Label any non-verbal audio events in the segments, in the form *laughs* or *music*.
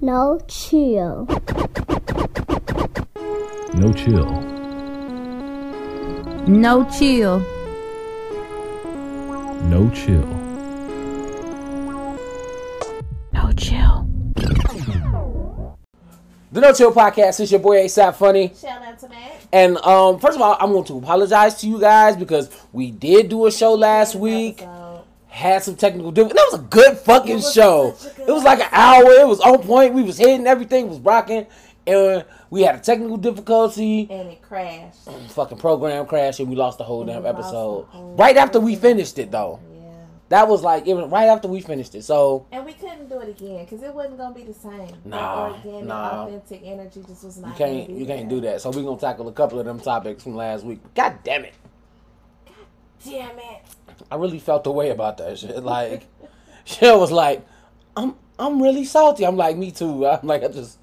No chill. No chill. No chill. No chill. No chill. The No Chill Podcast is your boy ASAP Funny. Shout out to Matt. And um, first of all, I want to apologize to you guys because we did do a show last week. Episode. Had some technical difficulties. That was a good fucking was show. good It was like an hour. It was on point. We was hitting everything. Was rocking. And we had a technical difficulty. And it crashed. Fucking program crashed and we lost the whole damn episode. whole Right after we finished it though. Yeah. That was like even right after we finished it. So And we couldn't do it again because it wasn't gonna be the same. Nah, organic, nah. authentic energy just was not. you can't you can't do that. So we're gonna tackle a couple of them topics from last week. God damn it. Damn it! I really felt the way about that shit. Like, *laughs* Shell was like, "I'm, I'm really salty." I'm like, "Me too." *laughs* I'm like, I just,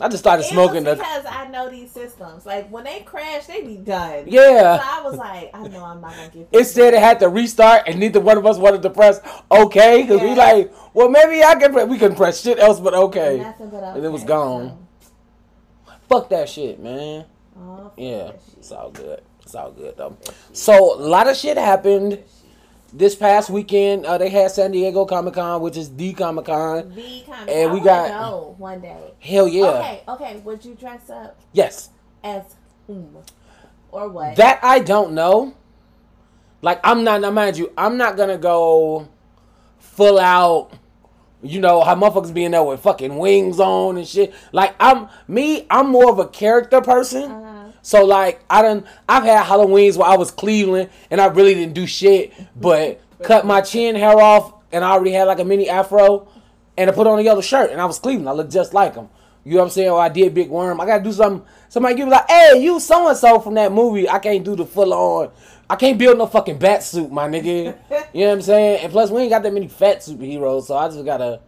I just started It smoking was the. because I know these systems. Like when they crash, they be done. Yeah. So I was like, I know I'm not gonna get. It said it had to restart, and neither one of us wanted to press OK because we like, well, maybe I can. Press. We can press shit else, but OK. Nothing but okay. And it was okay, gone. Fuck that shit, man. Oh, Yeah, it's all good. It's all good though. So a lot of shit happened this past weekend. Uh, they had San Diego Comic Con, which is the Comic Con. The comic. And we got- go one day. Hell yeah. Okay, okay. Would you dress up Yes. as whom or what? That I don't know. Like I'm not now mind you, I'm not gonna go full out you know how motherfuckers being there with fucking wings on and shit. Like I'm me, I'm more of a character person. Uh-huh. So like I done I've had Halloweens where I was Cleveland and I really didn't do shit but cut my chin hair off and I already had like a mini afro and I put on a yellow shirt and I was Cleveland. I looked just like him. You know what I'm saying? Or I did Big Worm. I gotta do something. Somebody give me like, hey, you so and so from that movie. I can't do the full on. I can't build no fucking bat suit, my nigga. you know *laughs* what I'm saying? And plus, we ain't got that many fat superheroes, so I just gotta,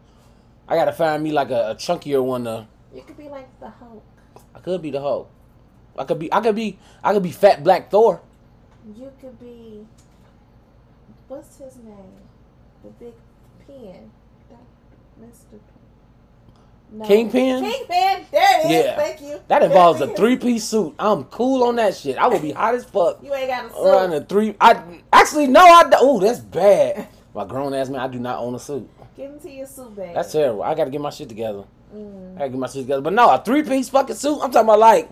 I gotta find me like a, a chunkier one. To, You could be like the Hulk. I could be the Hulk. I could be, I could be, I could be fat Black Thor. You could be. What's his name? The big pen. Mr. No. Kingpin? Kingpin. There it is. Yeah. Thank you. That involves a There it is. three piece suit. I'm cool on that shit. I would be hot as fuck. You ain't got a suit. Around a three. I actually no. I oh that's bad. My grown ass man, I do not own a suit. Get into your suit bag. That's terrible. I gotta get my shit together. Mm. I gotta get my shit together. But no, a three piece fucking suit. I'm talking about like.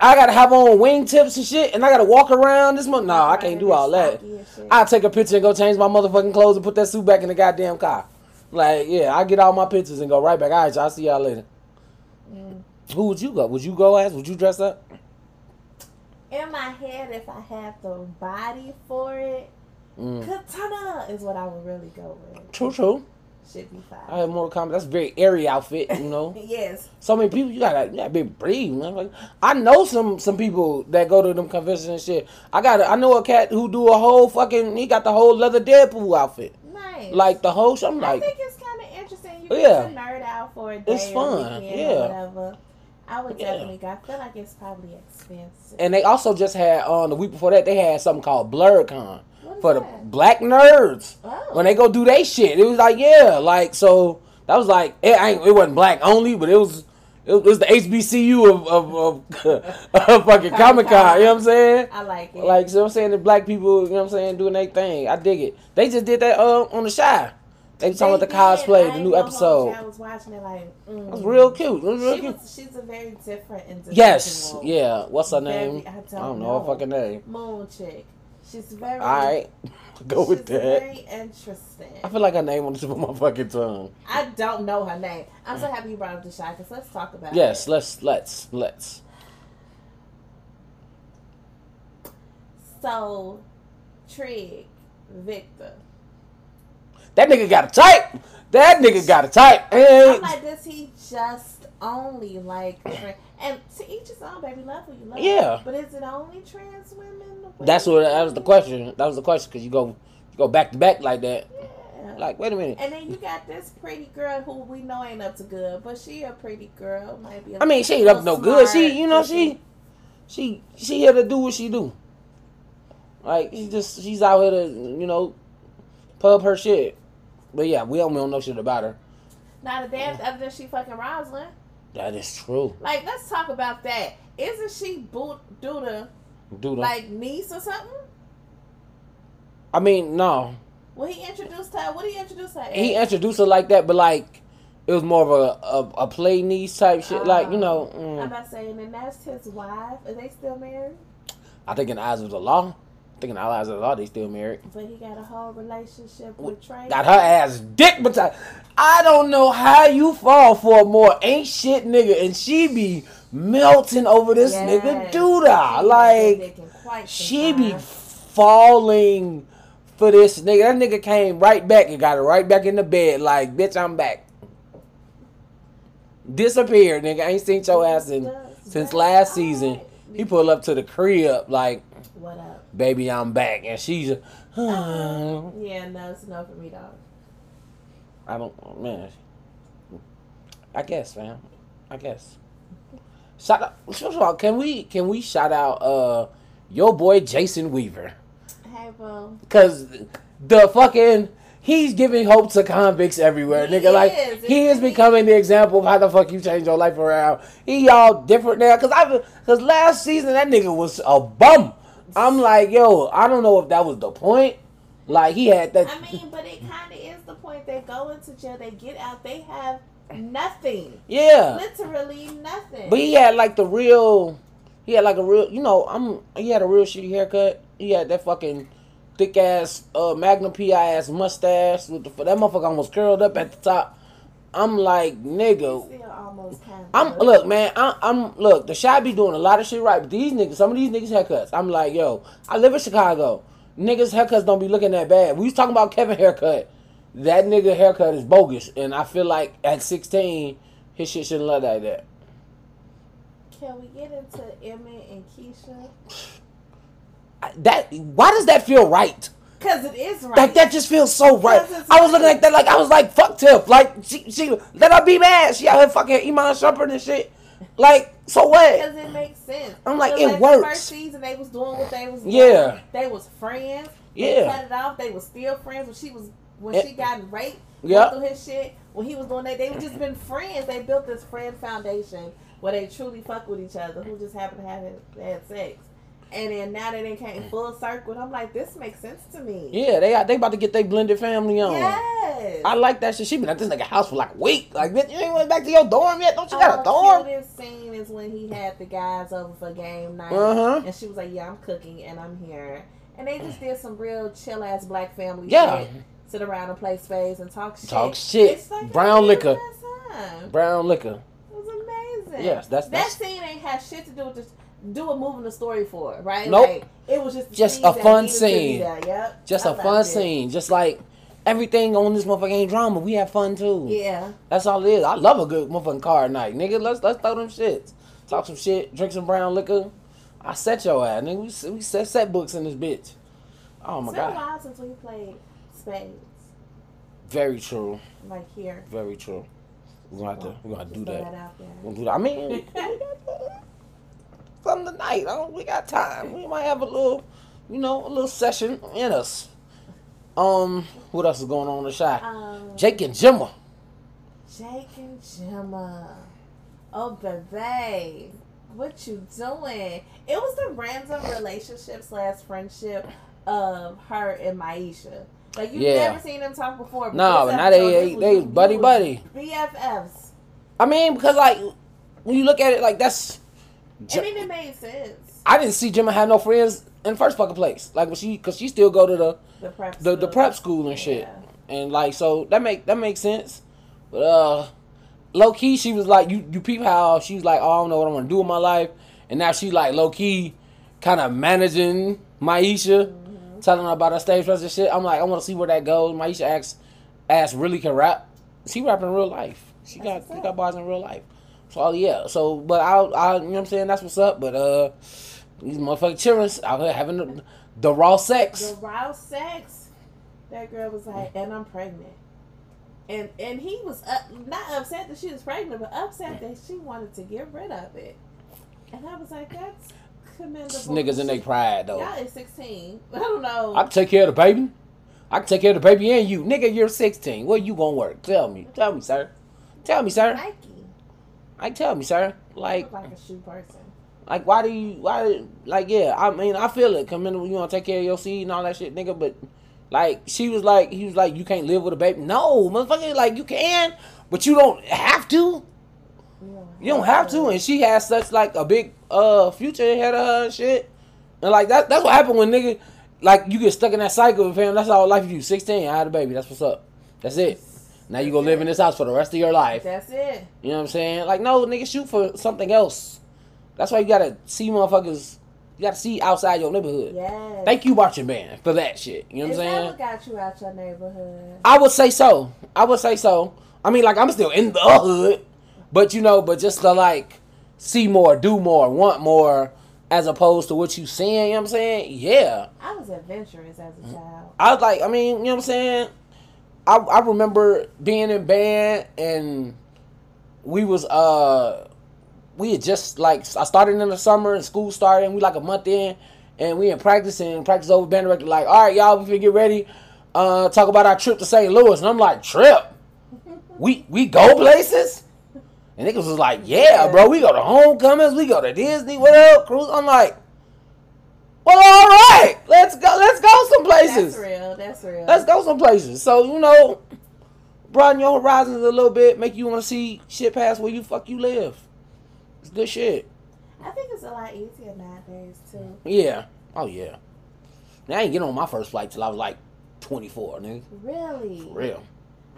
I gotta have on wingtips and shit, and I gotta walk around this month. Nah, I can't do all that. Stocky and shit. I'll take a picture and go change my motherfucking clothes and put that suit back in the goddamn car. Like, yeah, I get all my pictures and go right back. All right, y'all. See y'all later. Mm. Who would you go? Would you go as? Would you dress up? In my head, if I had the body for it, Mm. Kitana is what I would really go with. True, true. Should be fine. I have Mortal Kombat. That's a very airy outfit, you know. *laughs* yes. So many people, you gotta, you gotta be brave. Man. Like, I know some some people that go to them conventions and shit. I got, I know a cat who do a whole fucking. He got the whole leather Deadpool outfit, Nice. like the whole. I'm like. I think it's kind of interesting. You Yeah. nerd out for a day It's fun, yeah. whatever. I would Yeah. definitely go. I feel like it's probably expensive. and they also just had on the week before that they had something called Blerdcon for the black nerds. Oh. When they go do they shit, it was like yeah, like so that was like it, ain't, it wasn't black only, but it was. It was the HBCU of of, of, *laughs* of fucking Comic Con. You know what I'm saying? I like it. Like, so I'm saying the black people, you know what I'm saying, doing their thing. I dig it. They just did that uh, on the Chi. They was talking about the cosplay, the new episode. I was watching it like. Mm. It was real cute. It was real She cute. was, she's a very different individual. Yes, yeah. What's her Very- name? I don't I don't know know. her fucking name. Moon chick. She's very. All right, *laughs* go with she's that. Very interesting. I feel like her name on the tip of my fucking tongue. I don't know her name. I'm so happy you brought up the Chi because let's talk about it. Yes, it. let's let's let's. So, Trig, Victor. That nigga got a type. That nigga got a type. I'm And like, does he just only like, and to each his own, baby, love who you love. Yeah. But is it only trans women? that's what that was the question. That was the question because you go you go back to back like that. Yeah. Like, wait a minute. And then you got this pretty girl who we know ain't up to good, but she a pretty girl. Might be. a I mean, she ain't up no good. She, you know, she, she, she here to do what she do. Like she just, she's out here to, you know, pub her shit. But yeah, we don't, we don't know shit about her. Not a damn other than she fucking Rosalind. That is true. Like, let's talk about that. Isn't she boot Douda Dude, like niece or something? I mean, no. Well, he introduced her. What did he introduce her? He introduced her like that, but like it was more of a a, a play niece type shit. like you oh, know, I'm mm. not saying, and that's his wife. Are they still married? I think in the eyes of the law, I think in the eyes law, they still married. But he got a whole relationship with Trey. Got her ass dick, but I, don't know how you fall for a more ain't shit nigga, and she be melting over this nigga Yes. Douda. She Like thinking she be falling for this nigga. That nigga came right back and got her right back in the bed. Like, bitch, I'm back. Disappeared, nigga. I ain't seen your ass in since last season. He pulled up to the crib like, What? Baby, I'm back, and she's. Uh, yeah, no, it's no for me, dog. I don't, man. I guess, man. I guess. Shout out. First of all, can we can we shout out uh your boy Jason Weaver? Hey, bro. Cause the fucking he's giving hope to convicts everywhere, He nigga. Like is, he is becoming the example of how the fuck you change your life around. He y'all different now. Cause I cause last season that nigga was a bum. I'm like, yo, I don't know if that was the point. Like he had that. I mean, but it kind of is the point. They go into jail, they get out, they have nothing. yeah. Literally nothing. But he had like the real, he had like a real, you know, I'm he had a real shitty haircut. He had that fucking thick ass uh Magnum PI ass mustache with the that motherfucker almost curled up at the top. I'm like nigga. Still almost kind of. I'm look man. I, I'm look. The Chi be doing a lot of shit right, but these niggas, some of these niggas haircuts. I'm like yo. I live in Chicago. Niggas haircuts don't be looking that bad. We was talking about Kevin haircut. That nigga haircut is bogus, and I feel like at 16, his shit shouldn't look like that. Can we get into Emmett and Keisha? *sighs* that why does that feel right? Because it is right. Like that just feels so right. I was looking right. at that like I was like fuck Tiff. Like she, she let her be mad. She out here fucking Iman Shumpert and shit. Like so what? Because it makes sense. I'm like, it The works. first season, they was doing what they was doing. Yeah. They was friends. They Yeah. cut it off. They was still friends when she was when Yeah. she got raped. Yeah. Through his shit. When he was doing that, they just been friends. They built this friend foundation where they truly fuck with each other. Who just happened to have had sex. And then now that they came full circle. I'm like, this makes sense to me. Yeah, they they about to get their blended family on. Yes. I like that shit. She been at this nigga house for like a week. Like, bitch, you ain't went back to your dorm yet? Don't you got a Oh, dorm? cutest scene is when he had the guys over for game night, Uh-huh. and she was like, "Yeah, I'm cooking and I'm here," and they just did some real chill ass black family Yeah. shit. Sit around and play spades and talk shit. Talk shit. Like Brown liquor. Brown liquor. It was amazing. Yes, that's- that that's- scene ain't had shit to do with just do a moving the story for right? Nope. Like, it was just Just a fun needed to be scene. Yep. Just I a fun it. scene. Just like everything on this motherfucker ain't drama. We have fun too. Yeah. That's all it is. I love a good motherfucking car night, nigga. Let's let's throw them shits. Talk some shit, drink some brown liquor. I set your ass, nigga. We, we set set books in this bitch. Oh my it's been a god. while since we played spades, Very true. like here. Very true. We're gonna have to we're gonna Just do that. there. We're gonna do that. I mean *laughs* something tonight. I don't, we got time. We might have a little you know, a little session in us. Um, what else is going on in the Chi? Um, Jake and Jimma. Jake and Gemma. Oh, baby. What you doing? It was the random relationship slash friendship of her and Maisha. Like, you've Yeah. never seen them talk before. No, now they they, they buddy buddy BFFs. I mean, because like when you look at it, like that's. I mean, it made sense. I didn't see Gemma had no friends in the first fucking place. Like when she, cause she still go to the The prep the, the school. prep school and shit, Yeah. and like so that make that makes sense. But uh, low key, she was like, you you peep how she was like, oh, I don't know what I'm gonna do with my life, and now she like low key, kind of managing Maisha, Mm-hmm. telling her about her stage presence shit. I'm like, I want to see where that goes. Maisha asks, ass really can rap. She rap in real life. She That's got she got bars in real life. So oh, yeah, so but I, I you know what I'm saying that's what's up. But uh, these motherfucking children out here having the, the raw sex. The raw sex. That girl was like, and I'm pregnant. And and he was uh, not upset that she was pregnant, but upset that she wanted to get rid of it. And I was like, that's commendable. Niggas in their pride though. Y'all is 16. *laughs* I don't know. I can take care of the baby. I can take care of the baby and you. Nigga, you're 16. Where you gonna work? Tell me. Tell me, sir. Tell me, sir. Nike. Like, tell me, sir. Like, like a shoe person. like, why do you, why, like, yeah, I mean, I feel it. Come in, you want to take care of your seed and all that shit, nigga. But, like, she was like, he was like, you can't live with a baby. No, motherfucker, like, you can, but you don't have to. You don't have to. And she has such, like, a big uh future ahead of her and shit. And, like, that, that's what happened when nigga, like, you get stuck in that cycle, of fam. That's all life you do. 16, I had a baby. That's what's up. That's it. Now you go live in this house for the rest of your life. That's it. You know what I'm saying? Like, no, nigga, shoot for something else. That's why you gotta see motherfuckers. You gotta see outside your neighborhood. Yes. Thank you, marching band, for that shit. You know what I'm saying? got you out your neighborhood? I would say so. I would say so. I mean, like, I'm still in the hood, but you know, but just to like see more, do more, want more, as opposed to what you seeing. You know what I'm saying? Yeah. I was adventurous as a child. I was like, I mean, you know what I'm saying? I I remember being in band and we was uh we had just like I started in the summer and school started and we like a month in and we in practice and practice over band director like, all right, y'all, we get ready. Uh, talk about our trip to St. Louis and I'm like, trip? We we go places? And niggas was like, yeah, bro, we go to homecomings, we go to Disney, what up, cruise? I'm like, well, all right, let's go, let's go some places. That's real. That's real. Let's go some places. So, you know, broaden your horizons a little bit, make you want to see shit past where you fuck you live. It's good shit. I think it's a lot easier nowadays too. Yeah. Oh, yeah. Now, I ain't get on my first flight till I was like 24, nigga. Really? For real.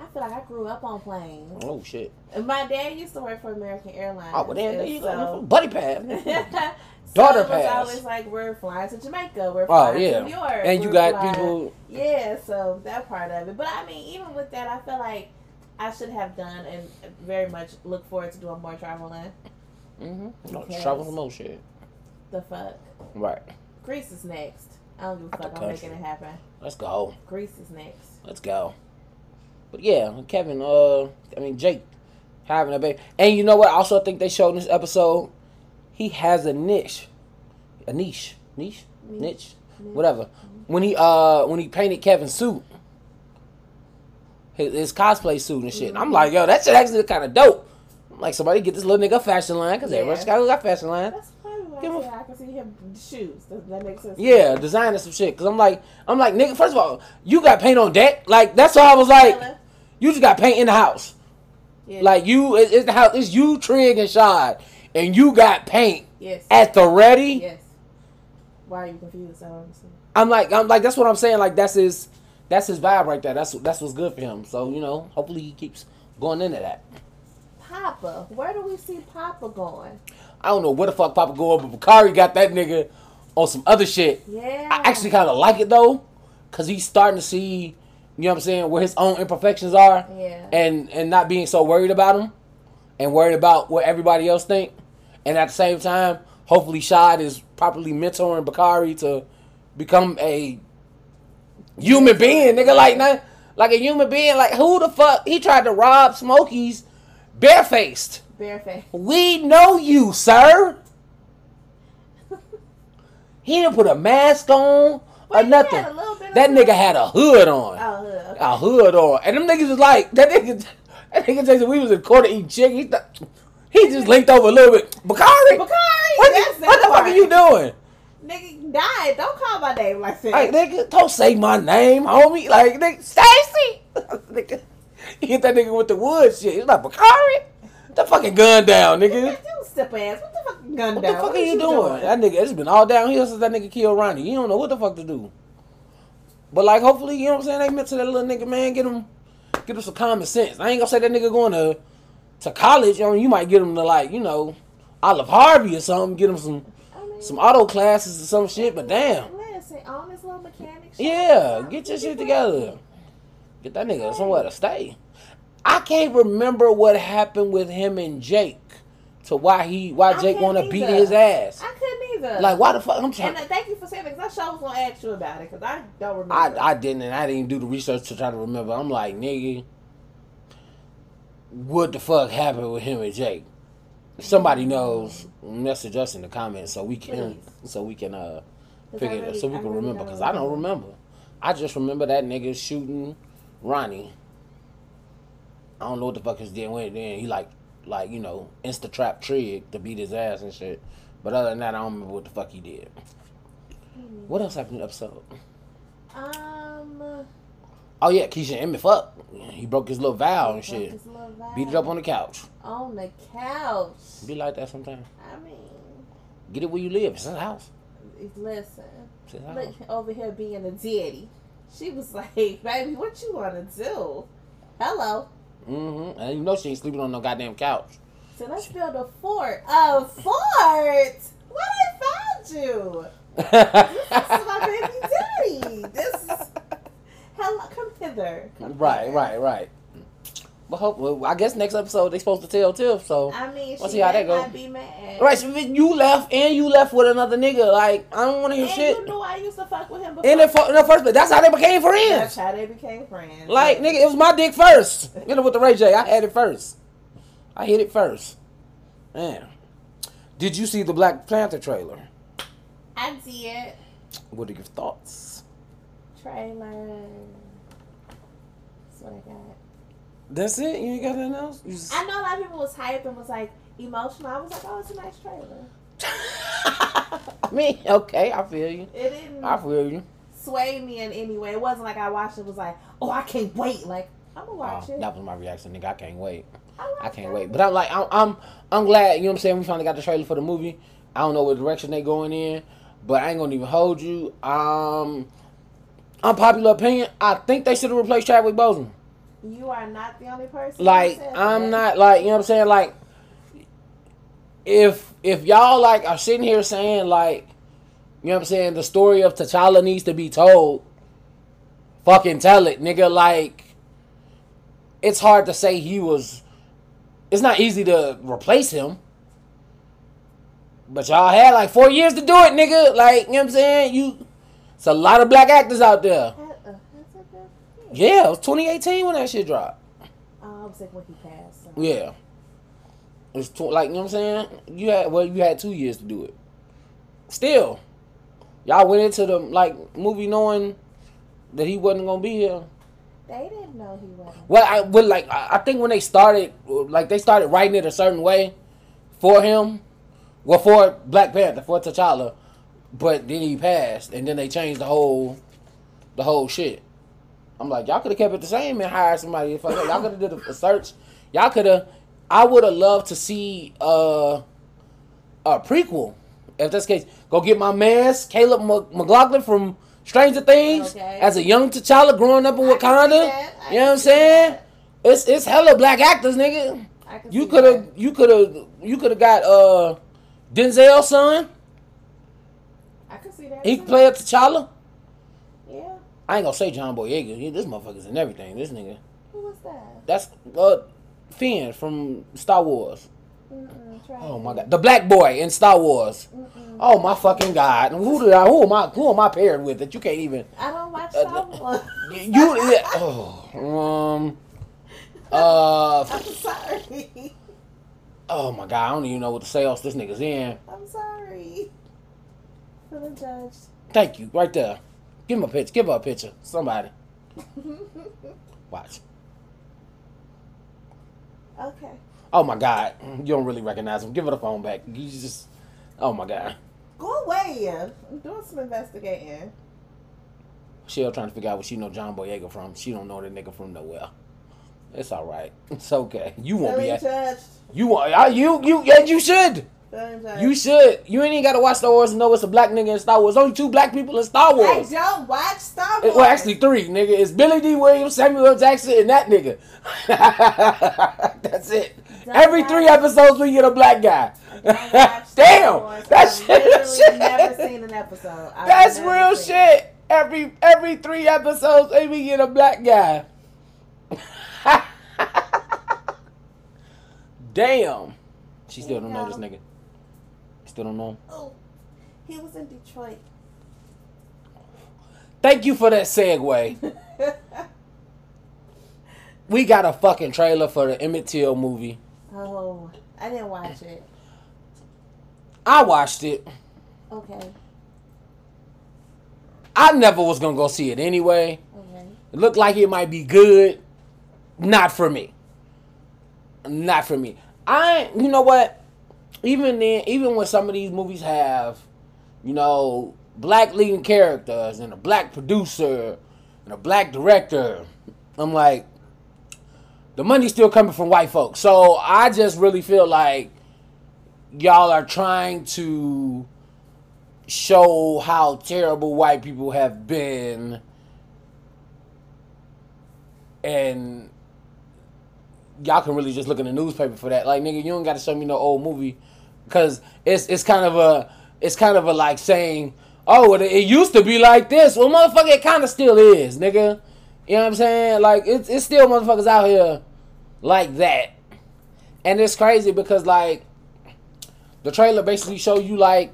I feel like I grew up on planes. Oh, shit. And My dad used to work for American Airlines. Oh, well, then, there you so, go. Buddy pass. *laughs* so Daughter it was pass. always like we're flying to Jamaica, we're Oh, flying yeah. to New York, And you got flying- people. Yeah, so that part of it. But I mean, even with that, I feel like I should have done and very much look forward to doing more traveling. Mm-hmm. Because- Travel some more shit. The fuck, Right. Greece is next. I don't give a fuck. I'm making it happen. Let's go. Greece is next. Let's go. But yeah, Kevin, uh, I mean, Jake having a baby. And you know what? Also, I also think they showed in this episode, he has a niche. A niche. Niche? Niche. Niche? Whatever. When he, uh, when he painted Kevin's suit, his, his cosplay suit and shit. I'm like, yo, that shit actually kind of dope. I'm like, somebody get this little nigga a fashion line, because Yeah. everybody's got, got fashion line. That's Give I, him- I can see him shoes. Does that make sense? Yeah, designing some shit. Cause I'm like, I'm like, nigga. First of all, you got paint on deck. Like that's why I was like, you just got paint in the house. Yeah. Like you, it- it's the house. It's you, Trig, and Shad, and you got paint yes. at the ready. yes. Why are you confused? I don't understand. I'm like, I'm like, that's what I'm saying. Like that's his, that's his vibe right there. That's that's what's good for him. So you know, hopefully he keeps going into that. Papa, where do we see Papa going? I don't know where the fuck Papa going, but Bakari got that nigga on some other shit. Yeah. I actually kind of like it though, cause he's starting to see, you know what I'm saying, where his own imperfections are, Yeah. and and not being so worried about them, and worried about what everybody else think, and at the same time, hopefully Shad is properly mentoring Bakari to become a human being, nigga, like not like a human being. Like who the fuck he tried to rob Smokey's barefaced. Barefaced. We know you, sir. *laughs* He didn't put a mask on or nothing. had a little bit of That nigga had a hood on. Oh, look. A hood on. And them niggas was like, that nigga, that nigga Jason, we was in court eating chicken. He, th- he just linked over a little bit. Bakari? Bakari, What, the, what the fuck are you doing? Nigga died. Don't call my name like that. Like, nigga, don't say my name, homie. Like, nigga, Stacy. *laughs* nigga, he hit that nigga with the wood shit. He's like, Bakari? The fucking gun down, nigga. You step ass. What the fuck gun What down? the fuck are you doing? That nigga, it's been all downhill since that nigga killed Ronnie. You don't know what the fuck to do. But like, hopefully, you know what I'm saying. They meant to that little nigga, man. Get him, get him some common sense. I ain't gonna say that nigga going to to college. You know, you might get him to like, you know, Olive Harvey or something. Get him some I mean, some auto classes or some shit. But damn, Listen, on this little yeah, get your shit together. Get that nigga somewhere to stay. I can't remember what happened with him and Jake. To why he why I Jake want to beat his ass. I couldn't either. Like why the fuck? I'm trying. And uh, thank you for saying that because I sure was gonna ask you about it because I don't remember. I, I didn't and I didn't do the research to try to remember. I'm like, nigga, what the fuck happened with him and Jake? If somebody knows, message us in the comments so we can Please. so we can uh figure I it out really- so we can really remember because I don't remember. I just remember that nigga shooting Ronnie. I don't know what the fuck his deal went. Then he like, like you know, insta trap Trig to beat his ass and shit. But other than that, I don't remember what the fuck he did. What else happened in the episode? Um, Oh yeah, Keisha and Emmett fuck. He broke his little vow and shit. Beat it up on the couch. on the couch. Be like that sometimes. I mean, Get it where you live. It's his house. listen, It's his house. look over here being a daddy. She was like, "Baby, what you want to do?" Hello. Mm-hmm. And you know she ain't sleeping on no goddamn couch. So let's build a fort. A fort? What I found you? This is my baby *laughs* daddy. This is. Hello, come hither. Come right, hither. right, right. Well, hope, well, I guess next episode they're supposed to tell Tiff. So I mean, We'll she see how that goes. be mad. right, so you left and you left with another nigga. Like I don't want to hear And shit. you knew I used to fuck with him before. In the, in the first place, that's how they became friends. That's how they became friends. Like, nigga, it was my dick first. You know, with the Ray J, I had it first. I hit it first. Man. Did you see the Black Panther trailer? I did. What are your thoughts? Trailer. That's what I got. That's it? You ain't got nothing else? Just... I know a lot of people was hyped and was like emotional. I was like, oh, it's a nice trailer. *laughs* I mean, okay, I feel you. It didn't I feel you. sway me in any way. It wasn't like I watched it was like, oh, I can't wait. Like, I'm gonna watch Oh, it. that was my reaction, nigga. I can't wait. I watched can't it. wait. But I'm like, I'm, I'm, I'm glad. You know what I'm saying? We finally got the trailer for the movie. I don't know what direction they going in, but I ain't gonna even hold you. Um, unpopular opinion. I think they should have replaced Chadwick Boseman. You are not the only person. Like, I'm that. not like, you know what I'm saying? Like, if if y'all like are sitting here saying like, you know what I'm saying, the story of T'Challa needs to be told, fucking tell it, nigga. Like, it's hard to say he was. It's not easy to replace him. But y'all had like four years to do it, nigga. Like, you know what I'm saying? You, it's a lot of black actors out there. That- uh, that's a good thing. Yeah, it was 2018 when that shit dropped. Oh, I was like when he passed. so- Yeah. It's tw- like you know what I'm saying. You had well, you had two years to do it. Still, y'all went into the like movie knowing that he wasn't gonna be here. They didn't know he wasn't. Well, I would like I I think when they started, like they started writing it a certain way for him, well for Black Panther for T'Challa, but then he passed, and then they changed the whole, the whole shit. I'm like, y'all could have kept it the same and hired somebody. If I, y'all could have did a, a search, y'all could have. I would have loved to see uh, a prequel. If that's the case, go get my man's Caleb McLaughlin from Stranger Things Okay. as a young T'Challa growing up in I Wakanda. You know what I'm saying? that. It's it's hella black actors, nigga. You could have you could have you could have got uh Denzel's son. I could see that. He could play at T'Challa. I ain't gonna say John Boyega. He, this motherfucker's in everything. This nigga. Who was that? That's uh Finn from Star Wars. Oh my god, the black boy in Star Wars. Mm-mm. Oh my fucking god. Who did I? Who am I? Who am I paired with that you can't even? I don't watch Uh, Star Wars. You. oh. Um. Uh. *laughs* I'm sorry. Oh my god. I don't even know what to say else this nigga's in. I'm sorry. Feeling judged. Thank you. Right there. Give him a picture. Give her a picture. Somebody. *laughs* Watch. okay. Oh my God. You don't really recognize him. Give her the phone back. You just. Oh my God. Go away. I'm doing some investigating. She'll trying to figure out where she know John Boyega from. She don't know that nigga from nowhere. It's all right. It's okay. You won't be. Judged. you want. uh, You you yeah. You should. You should. You ain't even got to watch Star Wars to know it's a black nigga in Star Wars. There's only two black people in Star I Wars. don't watch Star It- Wars. well, actually three, nigga. It's Billy Dee Williams, Samuel L. Jackson, and that nigga. *laughs* That's it. Don't Every three episodes, we get a black guy. I *laughs* don't watch Star Damn, that's I've shit. never seen an episode. I've That's real seen shit. Every every three episodes, we get a black guy. *laughs* Damn. She still don't know this nigga. Still don't know. Oh, he was in Detroit. Thank you for that segue. *laughs* We got a fucking trailer for the Emmett Till movie. oh, I didn't watch it. I watched it. Okay. I never was gonna go see it anyway. Okay. It looked like it might be good. Not for me. not for me. I you know what? Even then, even when some of these movies have, you know, black leading characters and a black producer and a black director, I'm like, the money's still coming from white folks. So I just really feel like y'all are trying to show how terrible white people have been and y'all can really just look in the newspaper for that. Like, nigga, you don't got to show me no old movie because it's it's kind of a it's kind of a like saying, oh, it, it used to be like this. Well, motherfucker, it kind of still is, nigga. You know what I'm saying? Like, it's it's still motherfuckers out here like that, and it's crazy because like the trailer basically show you like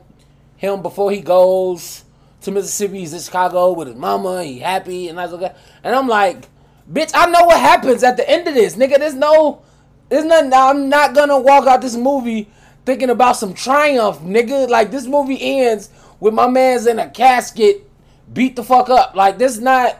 him before he goes to Mississippi. He's in Chicago with his mama. He happy and that's okay. And I'm like Bitch, I know what happens at the end of this, nigga. There's no, there's nothing. I'm not gonna walk out this movie thinking about some triumph, nigga. Like this movie ends with my man's in a casket, beat the fuck up. Like this not.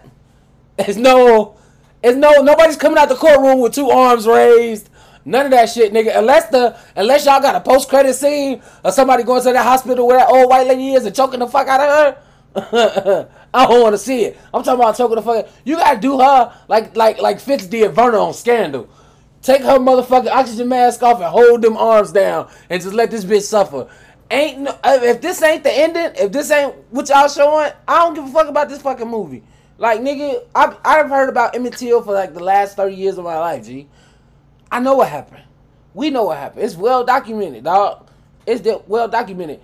There's no, it's no. Nobody's coming out the courtroom with two arms raised. None of that shit, nigga. Unless the unless y'all got a post credit scene or somebody going to the hospital where that old white lady is and choking the fuck out of her. *laughs* I don't want to see it. I'm talking about choking the fuck. You gotta do her like like like Fitz did Verna on Scandal. Take her motherfucking oxygen mask off and hold them arms down and just let this bitch suffer. Ain't no if this ain't the ending, if this ain't what y'all showing, I don't give a fuck about this fucking movie. Like nigga, I I've heard about Emmett Till for like the last thirty years of my life. G, I know what happened. We know what happened. It's well documented, dog. It's well documented.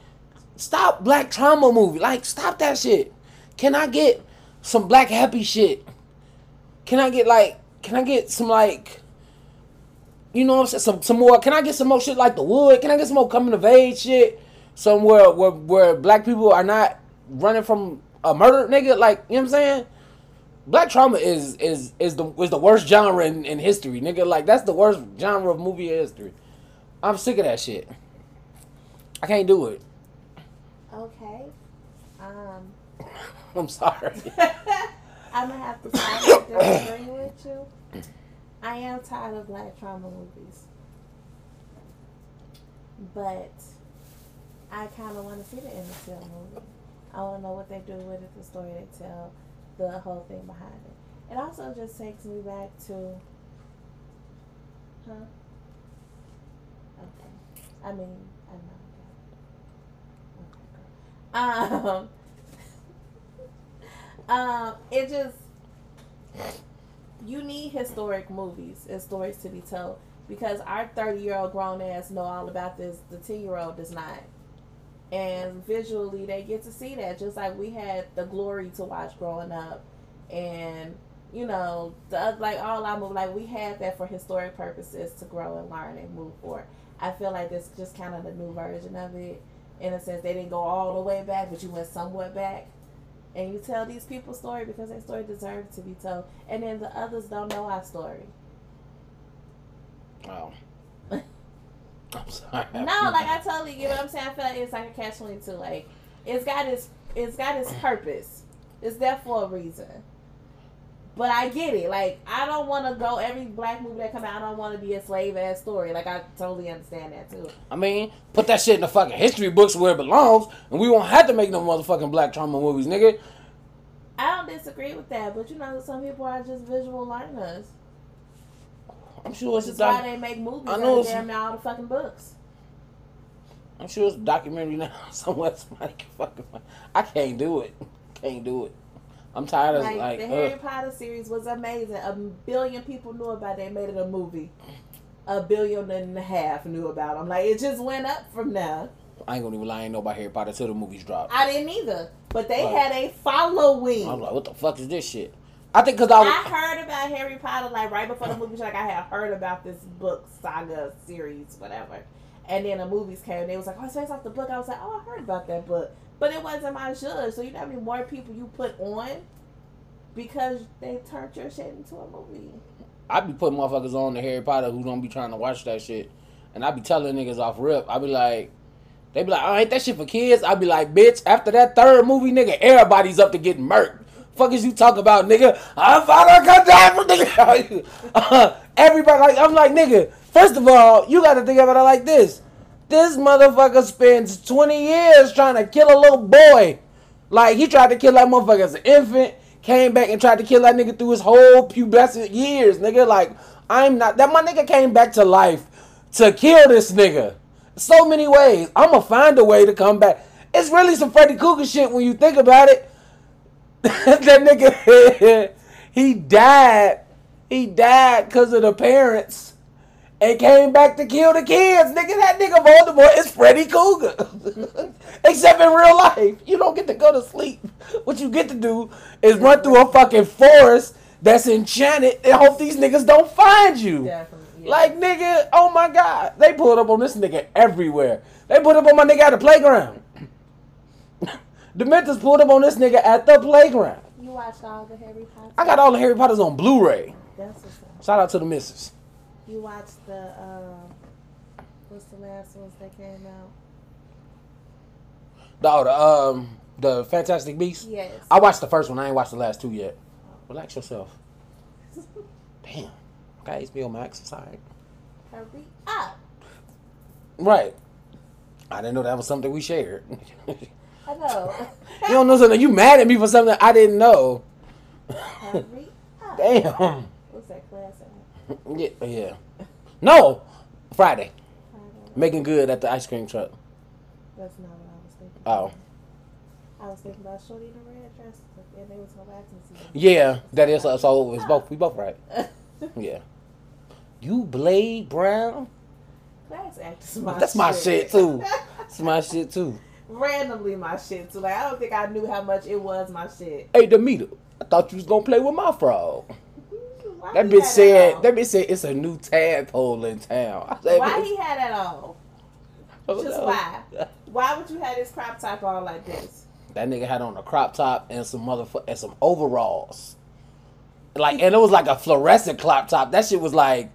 Stop black trauma movie. Like, stop that shit. Can I get some black happy shit? Can I get like can I get some like you know what I'm saying? Some some more can I get some more shit like the wood? Can I get some more coming of age shit? Somewhere where where black people are not running from a murder nigga, like you know what I'm saying? Black trauma is is is the is the worst genre in, in history, nigga. Like that's the worst genre of movie in history. I'm sick of that shit. I can't do it. Okay. Um. *laughs* I'm sorry. *laughs* I'm gonna have to start disagreeing with you. I am tired of black trauma movies, but I kind of want to see the Emmett Till movie. I want to know what they do with it, the story they tell, the whole thing behind it. It also just takes me back to, huh? Okay. I mean, I know. Um, um, it just you need historic movies and stories to be told because our 30 year old grown ass know all about this. The 10 year old does not. And visually they get to see that just like we had the glory to watch growing up. And you know the like all our movies like we had that for historic purposes to grow and learn and move forward. I feel like this is just kind of the new version of it in a sense they didn't go all the way back, but you went somewhat back. And you tell these people's story because their story deserves to be told. And then the others don't know our story. Wow. *laughs* I'm sorry. No, like I totally get what I'm saying. I feel like it's like a catch twenty two. Like it's got its it's got its purpose. It's there for a reason. But I get it. Like I don't want to go every black movie that come out. I don't want to be a slave ass story. Like I totally understand that too. I mean, put that shit in the fucking history books where it belongs, and we won't have to make no motherfucking black trauma movies, nigga. I don't disagree with that, but you know, some people are just visual learners. I'm sure it's That's a doc- why they make movies. I know damn near all the fucking books. I'm sure it's a documentary now *laughs* somewhere somebody can fucking. I can't do it. *laughs* Can't do it. I'm tired of Like, like. the ugh. Harry Potter series was amazing. A billion people knew about it. They made it a movie. A billion and a half knew about them. I'm like it just went up from there. I ain't gonna even lie. I ain't know about Harry Potter till the movies dropped. I didn't either, but they Right. had a following. I'm like, what the fuck is this shit? I think because I. I heard about Harry Potter like right before the movie. Like I had heard about this book saga series, whatever. And then the movies came. and They was like, "Oh, it's based off the book." I was like, "Oh, I heard about that book," but it wasn't my judge. So you know how many more people you put on because they turned your shit into a movie. I be putting motherfuckers on the Harry Potter who don't be trying to watch that shit, and I be telling niggas off rip. I be like, they be like, oh, ain't that shit for kids? I be like, bitch. After that third movie, nigga, everybody's up to getting murked. Fuck is you talk about, nigga? I thought die for nigga. *laughs* Uh, everybody like, I'm like, nigga, First of all, you got to think about it like this. This motherfucker spends 20 years trying to kill a little boy. Like, he tried to kill that motherfucker as an infant, came back and tried to kill that nigga through his whole pubescent years, nigga. Like, I'm not, that my nigga came back to life to kill this nigga. So many ways. I'm gonna find a way to come back. It's really some Freddy Krueger shit when you think about it. *laughs* that nigga, *laughs* he died. He died because of the parents and came back to kill the kids. Nigga, that nigga Voldemort is Freddy Krueger. *laughs* Except in real life, you don't get to go to sleep. What you get to do is run through a fucking forest that's enchanted and hope these niggas don't find you. Definitely. yeah. Like nigga, oh my god, they pulled up on this nigga everywhere. They put up on my nigga at the playground. *laughs* Dementors pulled up on this nigga at the playground. you watched all the Harry Potter. I got all the Harry Potters on Blu-ray. That's. Shout out to the missus. You watched the uh, what's the last ones that came out? Oh, the um, the Fantastic Beasts. Yes. I watched the first one. I ain't watched the last two yet. Relax yourself. *laughs* Damn. Okay, HBO Max. It's alright. Hurry up! Right. I didn't know that was something we shared. I know. *laughs* you don't know something. You mad at me for something I didn't know. Hurry *laughs* up! Damn. What's that class? Yeah, oh, yeah. No, Friday. Friday. Making good at the ice cream truck. That's not what I was thinking. Oh, I was thinking about Shorty in the red dress, and they was season. yeah. That is so. so It's both. We both right. *laughs* Yeah. You Blade Brown. Class act my That's my shit too. *laughs* It's my shit too. Randomly my shit too. Like I don't think I knew how much it was my shit. Hey, Demeter. I thought you was gonna play with my frog. Why That bitch said. That bitch said it's a new tadpole in town. I said, Why bitch, he had that on? oh, Just no. why? Why would you have this crop top on like this? That nigga had on a crop top and some motherfucker and some overalls. Like and it was like a fluorescent crop top. That shit was like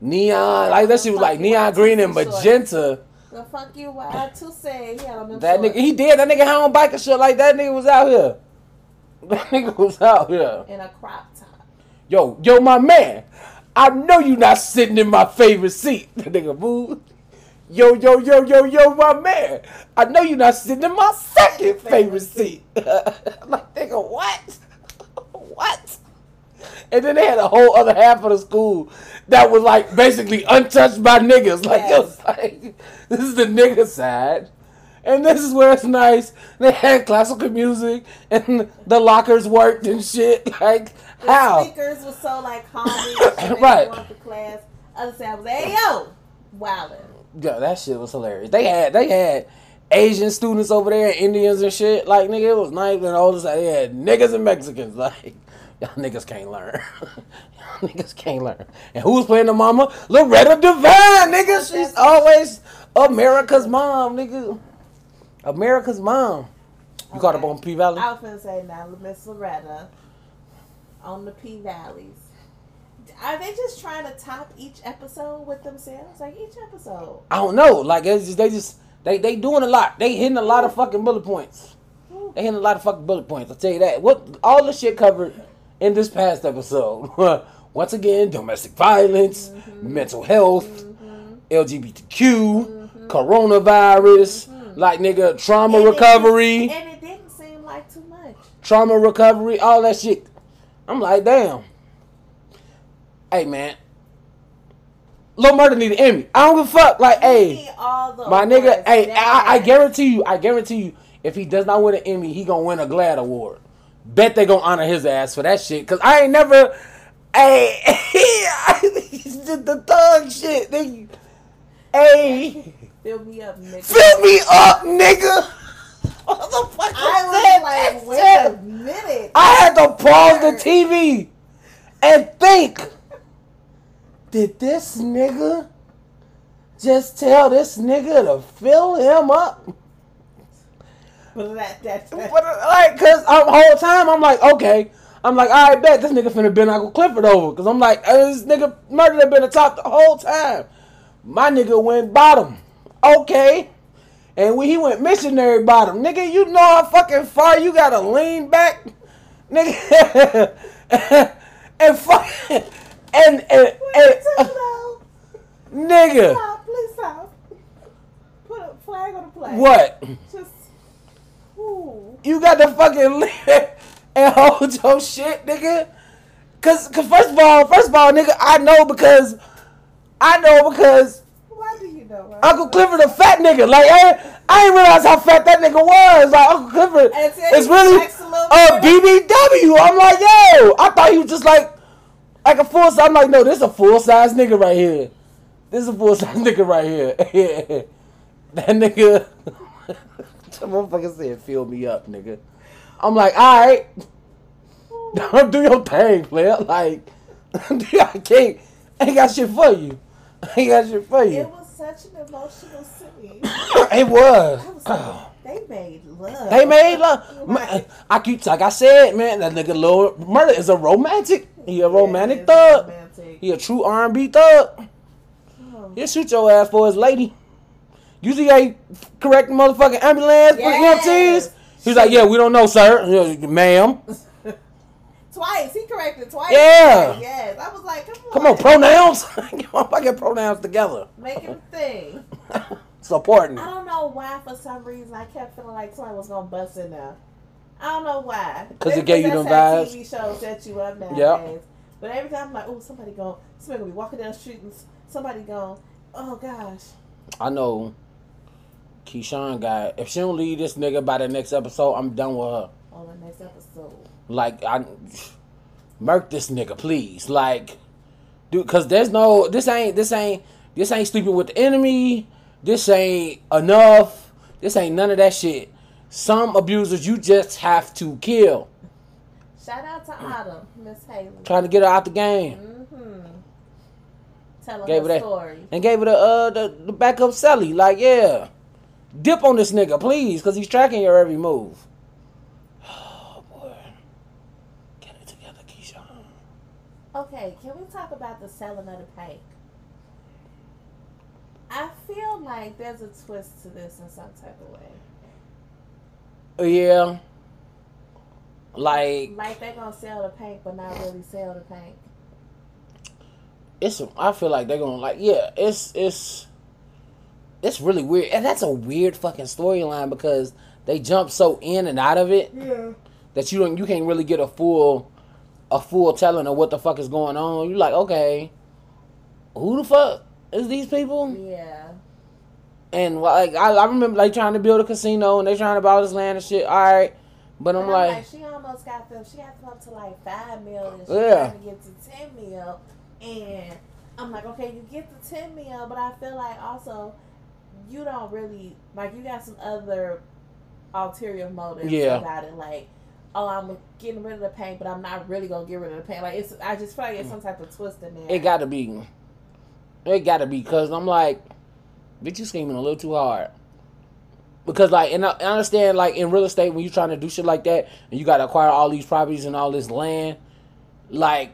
neon. Like that shit was like neon green and magenta. The fuck you wild to say he had on them That shorts nigga he did. That nigga had on biker shit like that nigga was out here. *laughs* That nigga was out here. in a crop top. Yo, yo, my man. I know you not sitting in my favorite seat. That *laughs* nigga move. Yo, yo, yo, yo, yo, my man. I know you not sitting in my second favorite seat. *laughs* I'm like, nigga, what? *laughs* what? And then they had a whole other half of the school that was like basically untouched by niggas. Like, yo, Yes. like, this is the nigga side. And this is where it's nice. They had classical music and the lockers worked and shit. *laughs* Like, The how? speakers was so like calming. *coughs* Right. To class. Other side was hey yo, wildin'. Yo, that shit was hilarious. They had they had Asian students over there, Indians and shit. Like nigga, it was nice and all this. They had niggas and Mexicans. *laughs* Like y'all niggas can't learn. *laughs* y'all niggas can't learn. And who's playing the mama? Loretta Devine, nigga. She's always America's mom, nigga. America's mom. You caught up on P Valley? I was finna say now, Miss Loretta on the P Valleys. Are they just trying to top each episode with themselves? Like each episode. I don't know. Like it's just, they just they they doing a lot. They hitting a lot of fucking bullet points. They hitting a lot of fucking bullet points. I'll tell you that. What all the shit covered in this past episode. *laughs* Once again, domestic violence, mm-hmm. mental health, mm-hmm. LGBTQ, mm-hmm. coronavirus, like nigga, trauma And it- recovery, and it didn't seem like too much. trauma recovery, all that shit. I'm like, damn. Hey man. Lil Murder need an Emmy. I don't give a fuck. Like, We hey. need all the My nigga, hey, I, I guarantee you, I guarantee you, if he does not win an Emmy, he gonna win a GLAAD award. Bet they gonna honor his ass for that shit. Cause I ain't never, hey, *laughs* *laughs* the thug shit. They, hey, Fill me up, nigga. fill me up, nigga. What the fuck I was was that? like, wait a minute. I had to pause the TV and think. Did this nigga just tell this nigga to fill him up? But that, that, that, But, like, cause um, whole time I'm like, okay. I'm like, all right, bet this nigga finna Ben Uncle Clifford over. Cause I'm like, uh, this nigga murder have been the top the whole time. My nigga went bottom. Okay. And when he went missionary bottom, nigga, you know how fucking far you gotta lean back, nigga, *laughs* and fuck, and and, and talking? Uh, nigga. Stop, please stop. Put a flag on the play. What? Just. Ooh. You got to fucking *laughs* live and hold your shit, nigga. Cause, cause first of all, first of all, nigga, I know because I know because Why do you know? Right? Uncle Clifford a fat nigga. Like I, I didn't realize how fat that nigga was. Like Uncle Clifford is really a. BBW. I'm like, yo, I thought he was just like like a full size. I'm like, no, this is a full size nigga right here. This is a full *laughs* size nigga right here. *laughs* that nigga, *laughs* that motherfucker said, fill me up, nigga. I'm like, all right, do your thing, player. Like, I can't, I ain't got shit for you. I ain't got shit for you. Such an emotional scene. *coughs* it was. Was like, *coughs* they made love. They made love. Man, I keep like I said, man. That nigga Lil Murda is a romantic. He a romantic thug. romantic. He a true R and B thug. Oh. He'll shoot your ass for his lady. Usually he correct the motherfucking ambulance for Yes. EMTs? He's like, yeah, we don't know, sir, ma'am. *laughs* Twice. He corrected twice. Yeah. Yes. I was like, come on. Come on, pronouns. *laughs* Get my fucking pronouns together. Make him think. Supporting. *laughs* I don't know why, for some reason, I kept feeling like somebody was going to bust in there. I don't know why. Because it gave you them vibes. TV shows set you up nowadays. Yep. But every time I'm like, oh, somebody going, somebody gonna be walking down the street and somebody going, oh gosh. I know. Keyshawn guy. If she don't leave this nigga by the next episode, I'm done with her. On the next episode. Like I murk this nigga, please. Like, dude, cause there's no this ain't this ain't this ain't sleeping with the enemy. This ain't enough. This ain't none of that shit. Some abusers you just have to kill. Shout out to Autumn, Miss Haley. Trying to get her out the game. Mm-hmm. Telling Gave her her that- story. And gave her the uh the, the backup Sally. Like, yeah. Dip on this nigga, please, cause he's tracking your every move. Oh boy. Get it together, Keyshawn. Okay, can we talk about the selling of the paint? I feel like there's a twist to this in some type of way. Yeah. Like Like they're gonna sell the paint, but not really sell the paint. it's I feel like they're gonna like yeah, it's it's it's really weird. And that's a weird fucking storyline because they jump so in and out of it Yeah. that you don't you can't really get a full a full telling of what the fuck is going on. you're like, okay, who the fuck is these people? Yeah. And like I, I remember like trying to build a casino and they trying to buy all this land and shit. All right, but I'm And like, she almost got them. She got them up to like five mil, and she Yeah. to get to ten mil. And I'm like, okay, you get the ten mil, but I feel like also you don't really like you got some other ulterior motives Yeah. about it, like. Oh, I'm getting rid of the pain, but I'm not really gonna get rid of the pain. Like it's, I just feel like it's mm. some type of twist in there. it gotta be, it gotta be because I'm like, bitch, you scheming a little too hard. Because like, and I I understand like in real estate when you're trying to do shit like that and you gotta acquire all these properties and all this land, like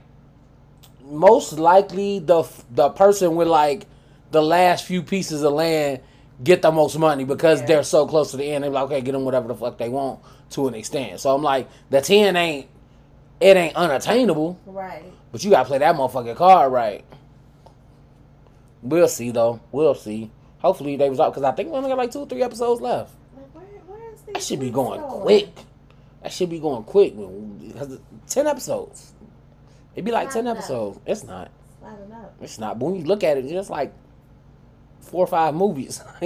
most likely the the person with like the last few pieces of land get the most money because Yeah. they're so close to the end. They're like, okay, get them whatever the fuck they want to an extent. So I'm like, the ten ain't it ain't unattainable, right. but you gotta play that motherfucking card right. We'll see though. We'll see. Hopefully they was out because I think we only got like two or three episodes left. Like where, where is That should be going quick. That should be going quick because ten episodes. It'd be like Not ten enough. episodes. It's not. It's not enough. It's not. But when you look at it, it's just like four or five movies. *laughs*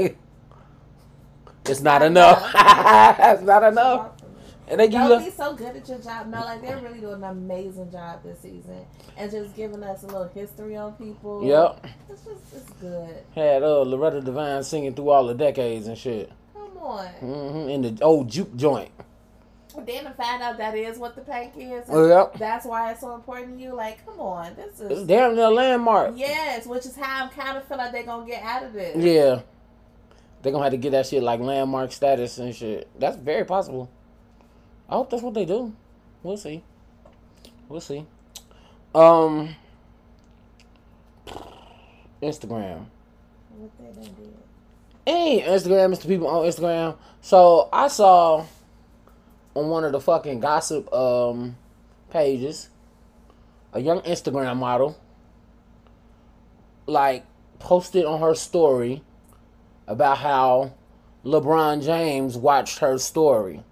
it's not enough. *laughs* it's not enough. And they give you Y'all be so good at your job. No, like they're really doing an amazing job this season, and just giving us a little history on people. Yep. it's just it's good. Had uh, Loretta Devine singing through all the decades and shit. Come on. Mm-hmm. In the old juke joint. Then to find out that is what the paint is, Oh, yep. that's why it's so important to you. Like, come on, this is It's damn near landmark. yes, which is how I'm kind of feel like they're gonna get out of this. Yeah. They're gonna have to get that shit like landmark status and shit. That's very possible. I hope that's what they do. We'll see. We'll see. Um Instagram. What they done did. Hey, Instagram is the people on Instagram. So I saw on one of the fucking gossip um pages a young Instagram model like posted on her story about how LeBron James watched her story.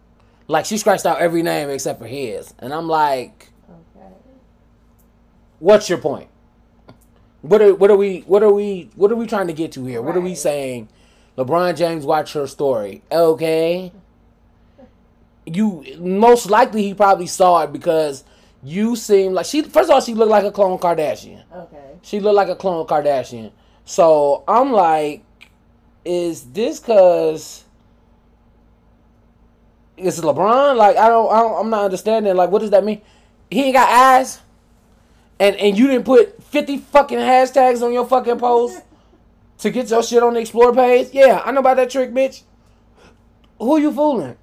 Like she scratched out every name except for his. And I'm like, Okay. what's your point? What are what are we what are we what are we trying to get to here? What are we saying? LeBron James watched her story. Okay. You most likely he probably saw it because you seem like she first of all she looked like a clone Kardashian. Okay. She looked like a clone Kardashian. So I'm like, is this cause it's LeBron? Like I don't, I don't I'm not understanding. Like what does that mean? He ain't got eyes, and and you didn't put fifty fucking hashtags on your fucking post *laughs* to get your shit on the explore page. Yeah, I know about that trick, bitch. Who you fooling?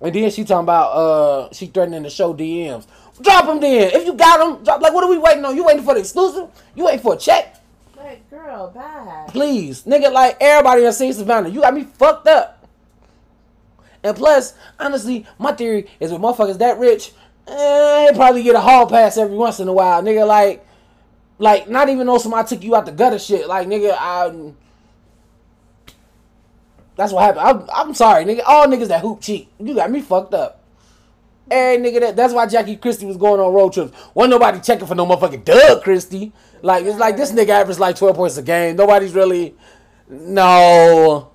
And then she talking about uh she threatening to show DMs. Drop them then. If you got them, drop. Like what are we waiting on? You waiting for the exclusive? You waiting for a check? Like, girl, bye. Please, nigga. Like everybody that seen Savannah, you got me fucked up. And plus, honestly, my theory is with motherfuckers that rich, eh, they probably get a hall pass every once in a while, nigga. Like, like not even know somebody took you out the gutter shit. Like, nigga, I. That's what happened. I'm, I'm sorry, nigga. All niggas that hoop cheat, you got me fucked up. Hey, nigga, that, that's why Jackie Christie was going on road trips. Wasn't nobody checking for no motherfucking Doug Christie. Like, it's like this nigga averaged like 12 points a game. Nobody's really. No.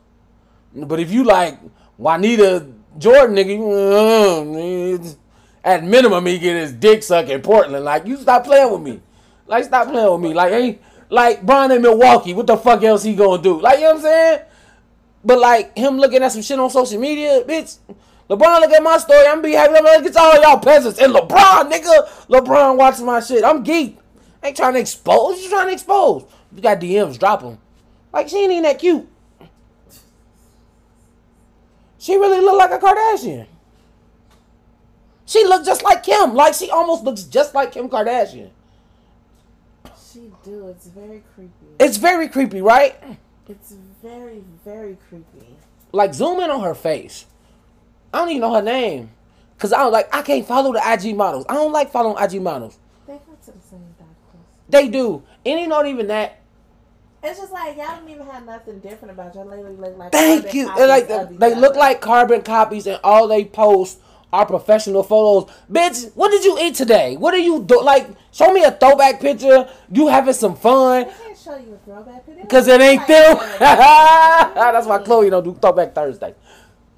But if you like Juanita Jordan, nigga, uh, at minimum, he get his dick sucked in Portland. Like, you stop playing with me. Like, stop playing with me. Like, ain't. Like, Brian in Milwaukee, what the fuck else he gonna do? Like, you know what I'm saying? But like him looking at some shit on social media, bitch. LeBron look at my story. I'm be happy. I'm like, it's all y'all peasants. And LeBron, nigga, LeBron watching my shit. I'm geek. Ain't trying to expose. You trying to expose? You got DMs, drop them. Like she ain't even that cute. She really look like a Kardashian. She look just like Kim. Like she almost looks just like Kim Kardashian. She do. It's very creepy. It's very creepy, right? It's very, very creepy. like zoom in on her face. I don't even know her name. Cause I don't like I can't follow the IG models. I don't like following IG models. They go to the same doctors. They do. And you not even that. It's just like y'all don't even have nothing different about y'all. Look like Thank you. They like they look like carbon copies and all they post are professional photos. Bitch, what did you eat today? What are you do like show me a throwback picture. You having some fun. I can't show you a throwback picture. Cause it ain't them. *laughs* That's why Chloe don't do throwback Thursday.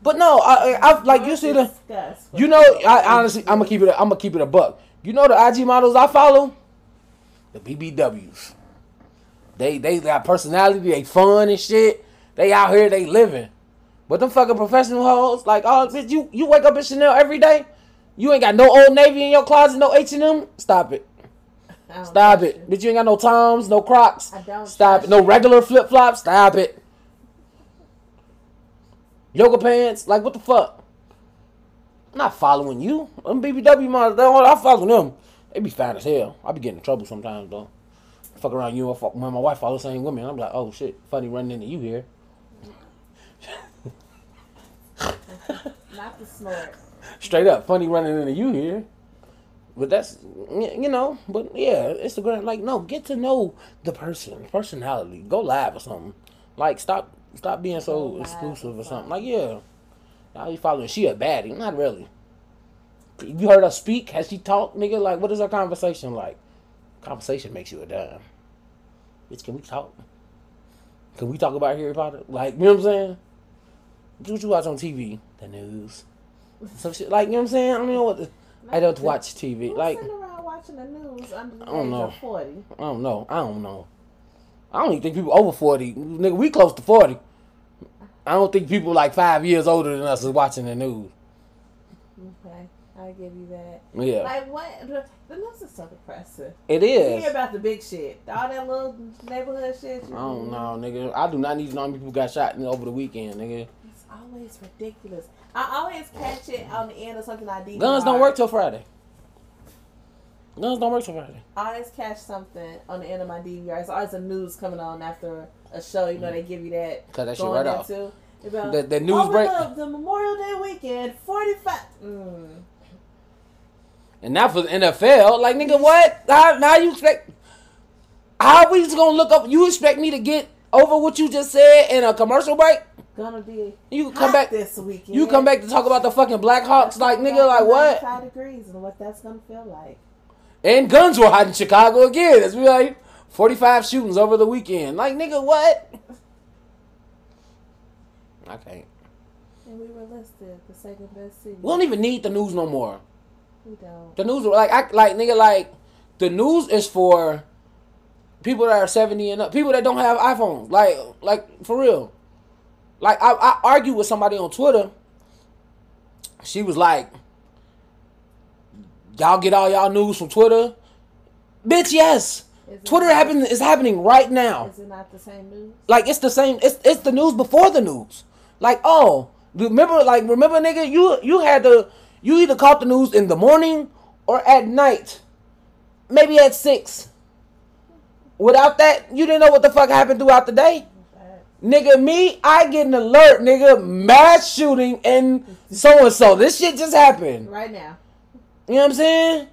But no, I, I, I like you see the. You know, I honestly, I'm gonna keep it. I'm gonna keep it a buck. You know the IG models I follow, the BBWs. They they got personality. They fun and shit. They out here. They living. But them fucking professional hoes, like oh bitch, you you wake up in Chanel every day. You ain't got no Old Navy in your closet, no H and M. Stop it. Stop it. you. Bitch, you ain't got no Toms, no Crocs. I don't Stop it. No regular flip flops. Stop it. Yoga pants. Like what the fuck? I'm not following you. Them BBW models. I follow them. They be fine as hell. I be getting in trouble sometimes though. Fuck around you. I fuck- When my wife follows the same women, I'm like, oh shit, funny running into you here. Not the snort. Straight up, funny running into you here. But that's you know, but yeah, Instagram like no, get to know the person, personality. Go live or something. Like stop stop being so exclusive or or something. Like yeah. Now you following she a baddie. Not really. You heard her speak? Has she talked, nigga? Like what is her conversation like? Conversation makes you a dime. Bitch, can we talk? Can we talk about Harry Potter? Like, you know what I'm saying? What you watch on TV? The news. Some shit like you know what I'm saying? I don't know what the, I don't watch TV. Who's Like sitting around watching the news under the I don't age know. of forty? I don't know. I don't know. I don't even think people over forty. Nigga, we close to forty. I don't think people like five years older than us is watching the news. Okay, I give you that. Yeah, Like what? The, news is so depressing. It is. You hear about the big shit, all that little neighborhood shit. I don't know, nigga. I do not need to know how many people got shot over the weekend, nigga. It's always ridiculous. I always catch it on the end of something I DVR. Guns don't work till Friday. Guns don't work till Friday. I always catch something on the end of my DVR. It's always the news coming on after a show. You know they give you that. Cut that shit right off. About, The- the news break- The, the Memorial Day weekend, forty five. Mm. And now for the NFL, like nigga, what? How, now you expect? How we just gonna look up? You expect me to get over what you just said in a commercial break? Gonna be You come back. this weekend. You come back to talk about the fucking Blackhawks, like nigga, like what? Five degrees and what that's gonna feel like. And guns were hot in Chicago again. It's like forty-five shootings over the weekend. Like nigga, what? I can't. And we were listed the second best city. We don't even need the news no more. We don't. The news, like, I like nigga, like the news is for people that are seventy and up, people that don't have iPhones. Like, like for real. Like I, I argued with somebody on Twitter. She was like, "Y'all get all y'all news from Twitter." Bitch, yes. Twitter happen is happening right now. Is it not the same news? Like it's the same. It's it's the news before the news. Like oh, remember like remember nigga, you you had to you either caught the news in the morning or at night, maybe at six. Without that, you didn't know what the fuck happened throughout the day. Nigga, me, I get an alert, nigga, mass shooting and so and so. This shit just happened. Right now. You know what I'm saying?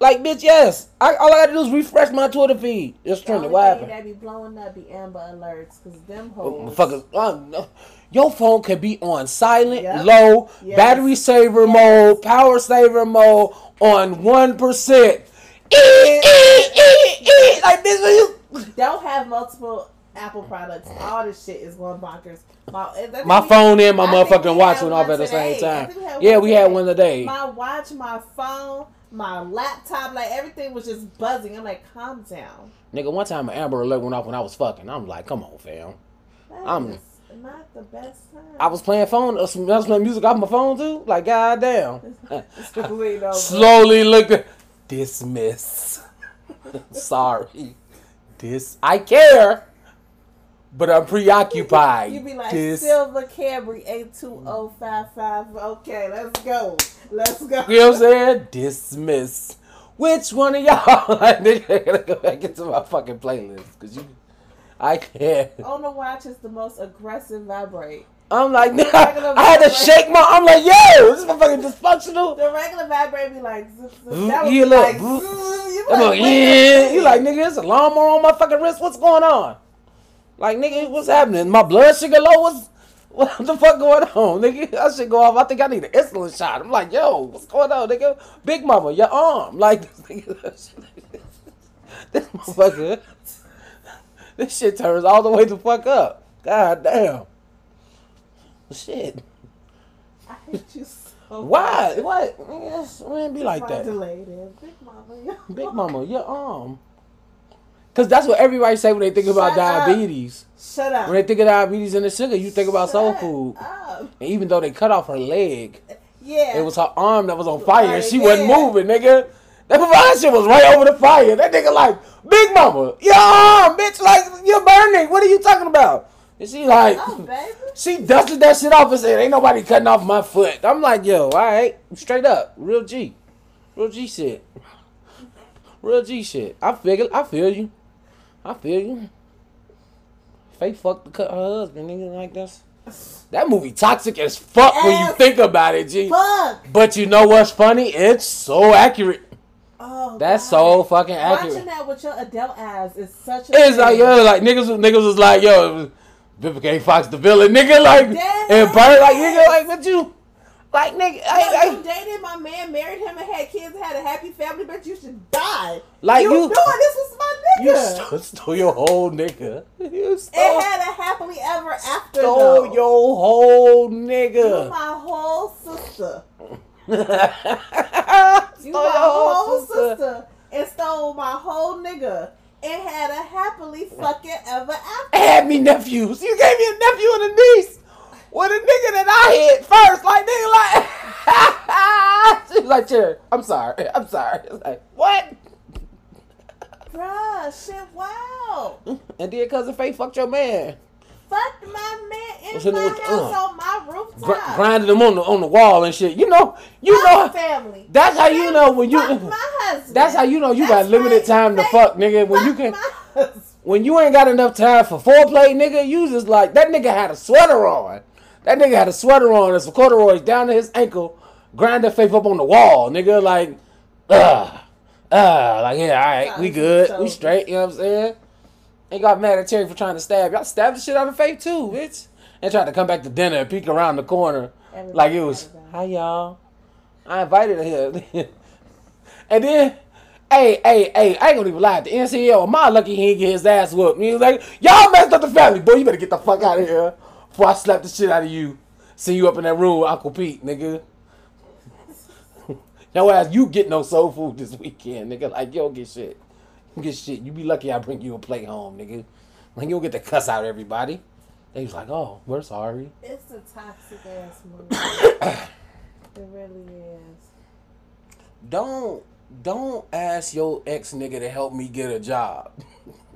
Like, bitch, yes. I, all I gotta do is refresh my Twitter feed. It's The trending. only What happened? that be blowing up the Amber Alerts because them Oh, hoes. Motherfuckers, uh, no. Your phone could be on silent, Yep. low, Yes. battery saver Yes. mode, power saver mode on one percent. Like when you Don't have multiple Apple products. All this shit is going bonkers. My, uh, my we- phone and my I motherfucking watch went off at the same time. we Yeah, we had one today. My watch, my phone, my laptop, like everything was just buzzing. I'm like, calm down. Nigga, one time an Amber Alert went off when I was fucking. I'm like, come on, fam. That I'm- not the best time. I was playing phone, uh, I was playing music off my phone too. Like, goddamn. *laughs* Slowly over. Slowly looked at dismiss. *laughs* Sorry. This I care, but I'm preoccupied. You be like Dis- Silver Camry eight two oh five five. Okay, let's go. Let's go. You know what I'm saying? Dismiss. Which one of y'all? *laughs* I gotta go back into my fucking playlist because you, I can't. On the watch is the most aggressive vibrate. I'm like, *laughs* Regular I had to shake my. I'm like, yo, this motherfucking dysfunctional. The regular vibrate be like. That you look, like, you like, like, wait a yeah. You like, nigga, it's a lawnmower on my fucking wrist. What's going on? Like, nigga, what's happening? My blood sugar low? What's *laughs* what the fuck going on, nigga? I should go off. I think I need an insulin shot. I'm like, yo, what's going on, nigga? Big mama, your arm. Like, this *laughs* nigga, this motherfucker. This shit turns all the way the fuck up. God damn. Shit. I hate you so *laughs* Why? much. What? Nigga, Man, be like that. Big mama. Big mama, your arm. Cause that's what everybody say when they think about Shut up. diabetes. Shut up. When they think of diabetes and the sugar, you think about soul food. up. And even though they cut off her leg, Yeah. it was her arm that was on fire. Right, she wasn't moving, nigga. That *laughs* that shit was right over the fire. That nigga like, Big mama, arm, bitch, like you're burning. What are you talking about? And she like, Oh, baby. *laughs* she dusted that shit off and said, "Ain't nobody cutting off my foot." I'm like, "Yo, all right, straight up, real G, real G shit, real G shit." I figure, I feel you, I feel you. Faith fucked to cut her husband, nigga, like this. That movie toxic as fuck when you think about it, G. Fuck. But you know what's funny? It's so accurate. Oh, That's God. so fucking accurate. Watching that with your adult eyes is such a. It's like yo, like niggas, niggas was like yo, Vivica A. Fox the villain, nigga, like Yes. and Bird, like nigga, like what you, like nigga, I, you I, dated my man, married him, and had kids, had a happy family, but you should die. Like, you, you- doing this was my you nigga. stole, stole your whole nigga, you stole, it had a happily ever after. stole though. your whole nigga. You my whole sister. *laughs* You my whole sister. sister. And stole my whole nigga. And had a happily fucking ever after. I had me nephews. You gave me a nephew and a niece. With a nigga that I hit first, like nigga, like *laughs* she was like, "Cherry, I'm sorry, I'm sorry." It's like, what? Bruh, shit, wow. And then cousin Faye fucked your man. Fuck my man in What's my house uh, on my rooftop. Gr- grinding them on the on the wall and shit. You know, you Fuck know. family. That's how you know when you. My. *laughs* That's how you know you got limited time to fuck, nigga. When you can, my when you ain't got enough time for foreplay, nigga, you just like that nigga had a sweater on. That nigga had a sweater on and some corduroys down to his ankle, grind grinding faith up on the wall, nigga. Like, ugh. Uh, like yeah, all right, we good, we straight. You know what I'm saying? Ain't got mad at Teri for trying to stab. Y'all stabbed the shit out of Faith too, bitch. And tried to come back to dinner and peek around the corner Everybody like it was, hi y'all. I invited her here. *laughs* and then, hey, hey, hey, I ain't gonna even lie. The NCL, my lucky he ain't get his ass whooped. He was like, y'all messed up the family, boy. You better get the fuck out of here before I slap the shit out of you. See you up in that room with Uncle Pete, nigga. *laughs* Yo ass, you get no soul food this weekend, nigga. Like, you don't get shit. Get shit. You be lucky I bring you a plate home, nigga. Like, you don't get to cuss out everybody. They was like, oh, we're sorry. It's a toxic ass movie. *coughs* it really is. Don't don't ask your ex nigga to help me get a job.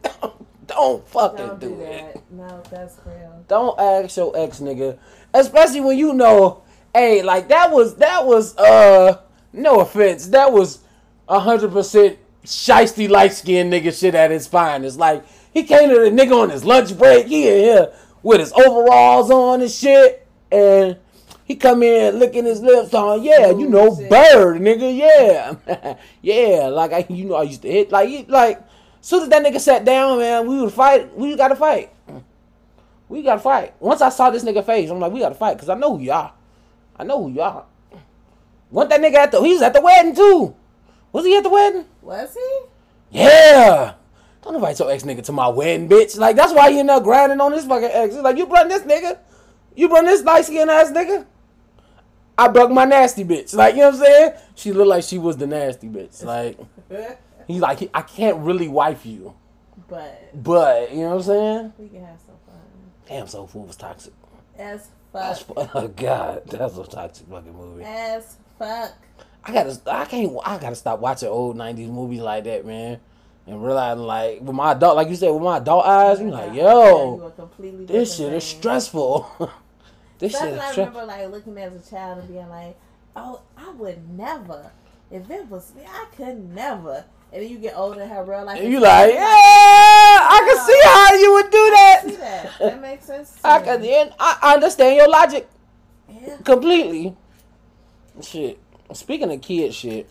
*laughs* don't fucking Don't do, do it. that. No, that's real. Don't ask your ex nigga, especially when you know, hey, like that was that was uh no offense, that was a hundred percent shisty light skinned nigga shit at his finest. Like he came to the nigga on his lunch break, he in here with his overalls on and shit, and he come in licking his lips on, yeah, you know, bird, nigga, yeah, *laughs* yeah. Like I, you know, I used to hit like he, like. Soon as that nigga sat down, man, we would fight. We got to fight. We got to fight. Once I saw this nigga face, I'm like, we got to fight because I know who y'all. I know who y'all. Want that nigga at the? He was at the wedding too. Was he at the wedding? Was he? Yeah. Don't invite your ex nigga to my wedding, bitch. Like that's why you end up grinding on this fucking ex. It's like you brought this nigga. You brought this light skinned ass nigga. I broke my nasty bitch. Like you know what I'm saying? She looked like she was the nasty bitch. Like *laughs* he's like I can't really wife you, but but you know what I'm saying? we can have some fun. Damn, Soul Food was toxic. As fuck. fu- *laughs* oh god, that's a toxic fucking movie. As fuck. I gotta, I can't, I gotta stop watching old '90s movies like that, man, and realizing like with my adult, like you said, with my adult eyes, you like, yo, this shit is stressful. *laughs* this shit is I remember like looking as a child and being like, "Oh, I would never. If it was me, I could never." And then you get older and have real life. And you like, yeah, I can see how you would do I see that. that. *laughs* That makes sense. I can, and I I understand your logic Yeah. completely. Shit. Speaking of kid shit,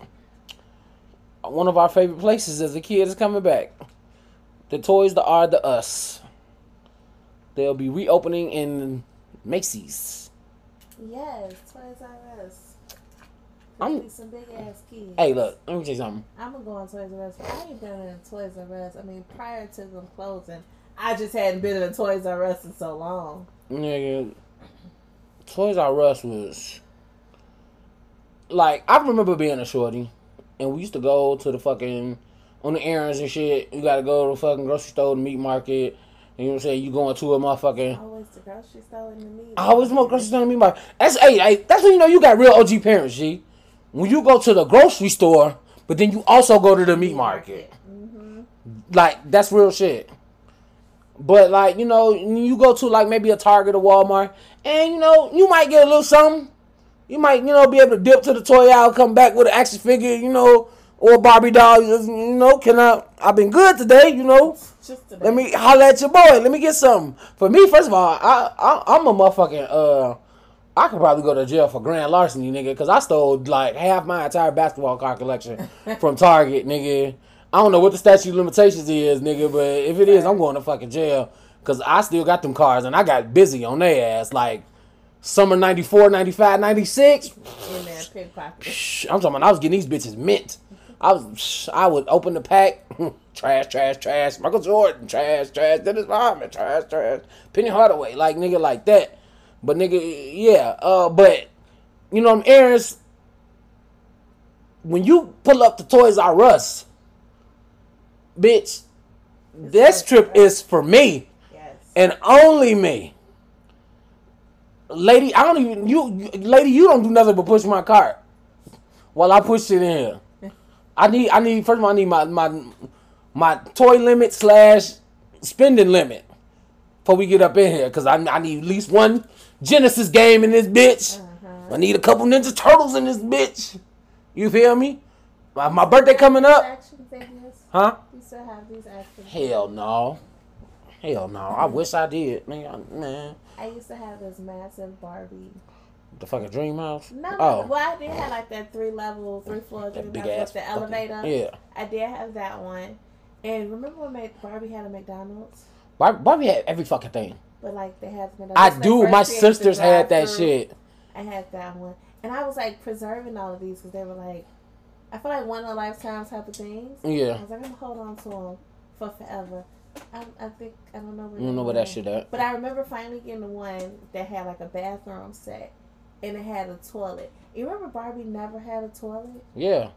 one of our favorite places as a kid is coming back. The Toys that are the Us. They'll be reopening in Macy's. Yes, Toys R Us. I'm- some big ass kids. Hey, look, let me tell you something. I'm gonna go on Toys R Us. I ain't been in Toys R Us. I mean, prior to them closing, I just hadn't been in Toys R Us in so long. Nigga, Toys R Us was like I remember being a shorty, and we used to go to the fucking on the errands and shit. You gotta go to the fucking grocery store, the meat market. You know what I'm saying? You going to a motherfucking. Always the grocery store in the meat. I always want grocery store to meat market. That's hey, hey, that's when you know you got real OG parents, G. When you go to the grocery store, but then you also go to the meat market. Mm-hmm. Like that's real shit. But like you know, you go to like maybe a Target or Walmart, and you know you might get a little something. You might you know be able to dip to the toy aisle, come back with an action figure, you know, or a Barbie doll. You know, can I? I've been good today, you know. Just today. Let me holler at your boy. Let me get something. For me, first of all, I, I I'm a motherfucking uh. I could probably go to jail for grand larceny, nigga, because I stole like half my entire basketball card collection *laughs* from Target, nigga. I don't know what the statute of limitations is, nigga, but if it is, I'm going to fucking jail because I still got them cards and I got busy on their ass like summer 94, 95, 96. in there pickpocket. I'm talking about I was getting these bitches mint. I was I would open the pack, *laughs* trash, trash, trash. Michael Jordan, trash, trash. Dennis Rodman, trash, trash. Penny Hardaway, like nigga, like that. But nigga, yeah. Uh, but you know, I'm errands. When you pull up the Toys R Us, bitch, this trip is for me Yes. and only me. Lady, I don't even you, lady, you don't do nothing but push my cart while I push it in here. I need I need first of all I need my my my toy limit slash spending limit before we get up in here because I, I need at least one Genesis game in this bitch. Uh-huh. I need a couple Ninja Turtles in this bitch. You feel me? My, my birthday coming up, huh? You still have these action Hell no. Hell no. I wish I did. Man, man. I used to have this massive Barbie The fucking dream house. No, Oh. well, I did have like that three level, three floor dream house with the elevator. Yeah. I did have that one. And remember when Barbie had a McDonald's? Bar- Barbie had every fucking thing. But like they had the I McDonald's. do. My first created the sisters had that shit. I had that one, and I was like preserving all of these because they were like, I feel like one of a lifetime type of things. I Yeah. was like, I'm gonna hold on to them for forever. I, I think I don't know where You don't know where that shit at. But I remember finally getting the one that had like a bathroom set, and it had a toilet. You remember Barbie never had a toilet? Yeah.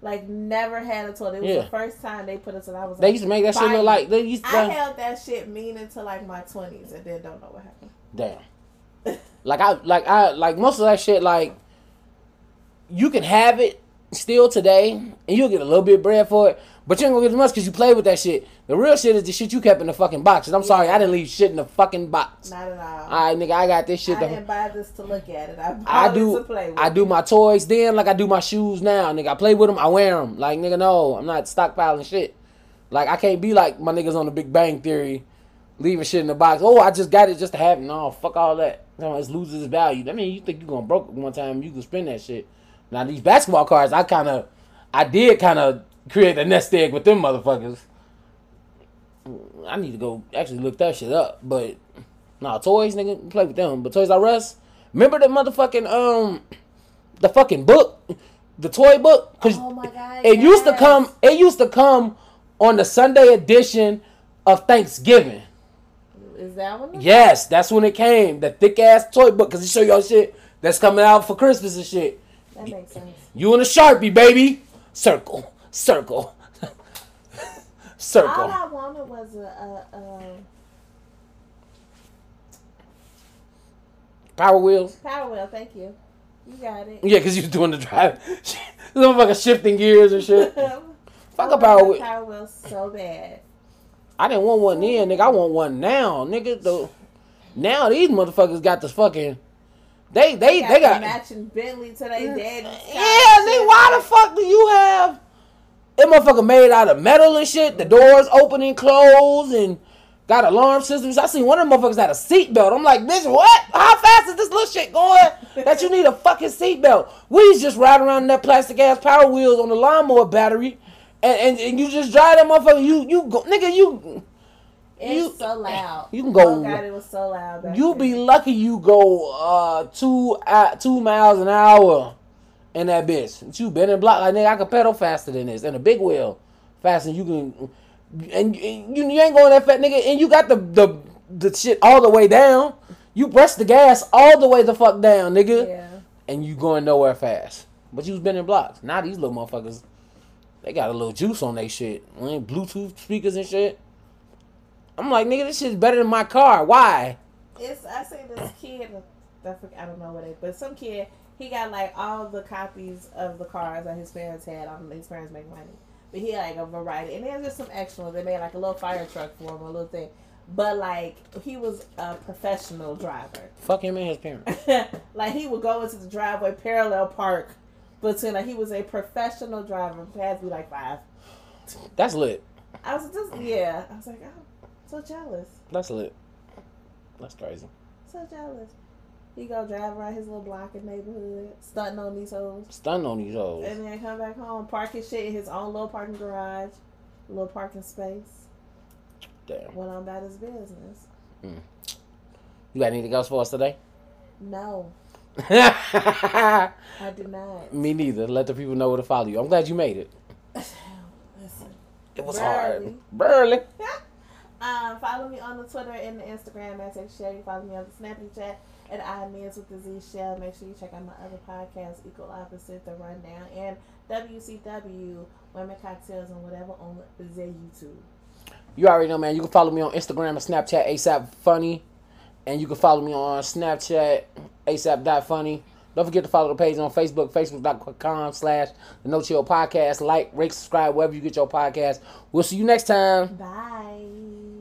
Like never had a toilet. It was Yeah. the first time they put it. So I was. They like, used to make that shit look like they used to. I held that shit mean until like my twenties, and then don't know what happened. Damn. *laughs* Like I like I like most of that shit like you can have it still today and you'll get a little bit of bread for it, but you ain't gonna get as much because you play with that shit. The real shit is the shit you kept in the fucking box. And I'm sorry, I didn't leave shit in the fucking box. Not at all. Alright, nigga, I got this shit. I the- didn't buy this to look at it. I bought I it do. to play with. I do my toys then, like I do my shoes now, nigga. I play with them, I wear them. Like nigga, no, I'm not stockpiling shit. Like I can't be like my niggas on the Big Bang Theory, leaving shit in the box. Oh, I just got it just to have it. No, fuck all that. No, it loses its value. I mean, you think you gonna broke it one time, you can spend that shit. Now these basketball cards, I kind of, I did kind of create a nest egg with them motherfuckers. I need to go actually look that shit up, but nah, toys, nigga, play with them. But Toys R Us, remember the motherfucking um, the fucking book, the toy book, cause Oh my god! it used to come, it used to come on the Sunday edition of Thanksgiving. Is that one? Yes, that's when it came, the thick ass toy book, cause it show y'all shit that's coming out for Christmas and shit. That makes sense. You and a sharpie, baby. Circle, circle, *laughs* circle. All. I wanted was a, a, a Power wheels. power wheel. Thank you. You got it. Yeah, cause you was doing the drive. *laughs* this motherfucker shifting gears and shit. *laughs* Fuck a power wheel. Power wheel so bad. I didn't want one then, nigga. I want one now, nigga. The, now these motherfuckers got this fucking. They they Got they got. matching Bentley to their daddy. Yeah, they. Why the fuck do you have? That motherfucker made out of metal and shit. The doors open and close and got alarm systems. I seen one of them motherfuckers had a seatbelt. I'm like, bitch, what? How fast is this little shit going that you need a fucking seatbelt? We just ride around in that plastic ass power wheels on the lawnmower battery, and, and, and you just drive that motherfucker. You you go, nigga, you It's you- so loud. you can go- Oh god, it was so loud. you be lucky you go uh two uh, two miles an hour in that bitch. But You been in block like nigga. I can pedal faster than this, and a big wheel faster. Than you can, and, and you, you ain't going that fat nigga. And you got the the the shit all the way down. You press the gas all the way the fuck down, nigga, Yeah. and you going nowhere fast. But you was been in blocks. Now these little motherfuckers, they got a little juice on they shit. Bluetooth speakers and shit. I'm like, nigga, this shit's better than my car. Why? It's I see this kid. I I don't know what it, but some kid he got like all the copies of the cars that his parents had. I his parents make money, but he had like a variety, and there's just some extra ones. They made like a little fire truck for him, a little thing. But like he was a professional driver. Fuck him and his parents. *laughs* like he would go into the driveway parallel park between like he was a professional driver. Had to be like five. That's lit. I was just yeah. I was like, I'm so jealous, That's lit. That's crazy. so jealous. He go drive around his little block and neighborhood, stunting on these hoes, Stunting on these hoes. and then come back home, park his shit in his own little parking garage, little parking space. Damn. Went on about his business. You got anything else for us today? No, *laughs* I do not. Me neither. Let the people know where to follow you. I'm glad you made it. *sighs* Listen. It was hard. Burly. *laughs* Um, follow me on the Twitter and the Instagram at Shelly. Follow me on the Snapchat at I Miss with the Z Shell. Make sure you check out my other podcast, Equal Opposite, The Rundown, and WCW Women Cocktails and whatever on the YouTube. You already know, man. You can follow me on Instagram and Snapchat ASAP Funny. And you can follow me on Snapchat ASAP.funny. Don't forget to follow the page on Facebook, facebook.com slash the No Chill Podcast. Like, rate, subscribe, wherever you get your podcast. We'll see you next time. Bye.